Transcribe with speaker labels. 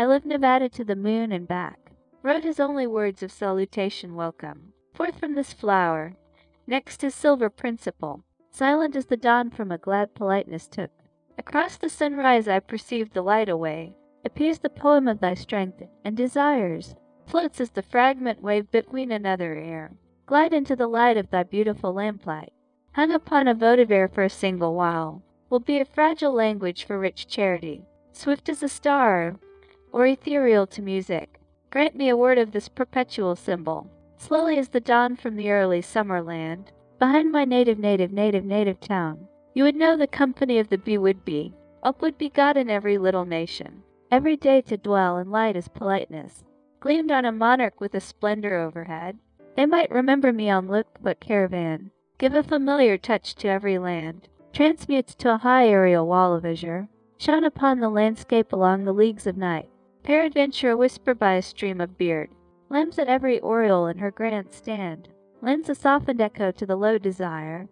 Speaker 1: I live Nevada to the moon and back. Wrote his only words of salutation welcome. Forth from this flower, next his silver principle, silent as the dawn from a glad politeness took. Across the sunrise I perceived the light away, appears the poem of thy strength and desires, floats as the fragment wave between another air, glide into the light of thy beautiful lamplight, hung upon a votive air for a single while, will be a fragile language for rich charity, swift as a star, or ethereal to music. Grant me a word of this perpetual symbol, slowly as the dawn from the early summer land, behind my native, native, native, native town. You would know the company of the bee would be, up would be God in every little nation, every day to dwell in light as politeness, gleamed on a monarch with a splendor overhead. They might remember me on look but caravan, give a familiar touch to every land, transmutes to a high aerial wall of azure, shone upon the landscape along the leagues of night, peradventure a whisper by a stream of beard, lambs at every oriel in her grand stand, lends a softened echo to the low desire,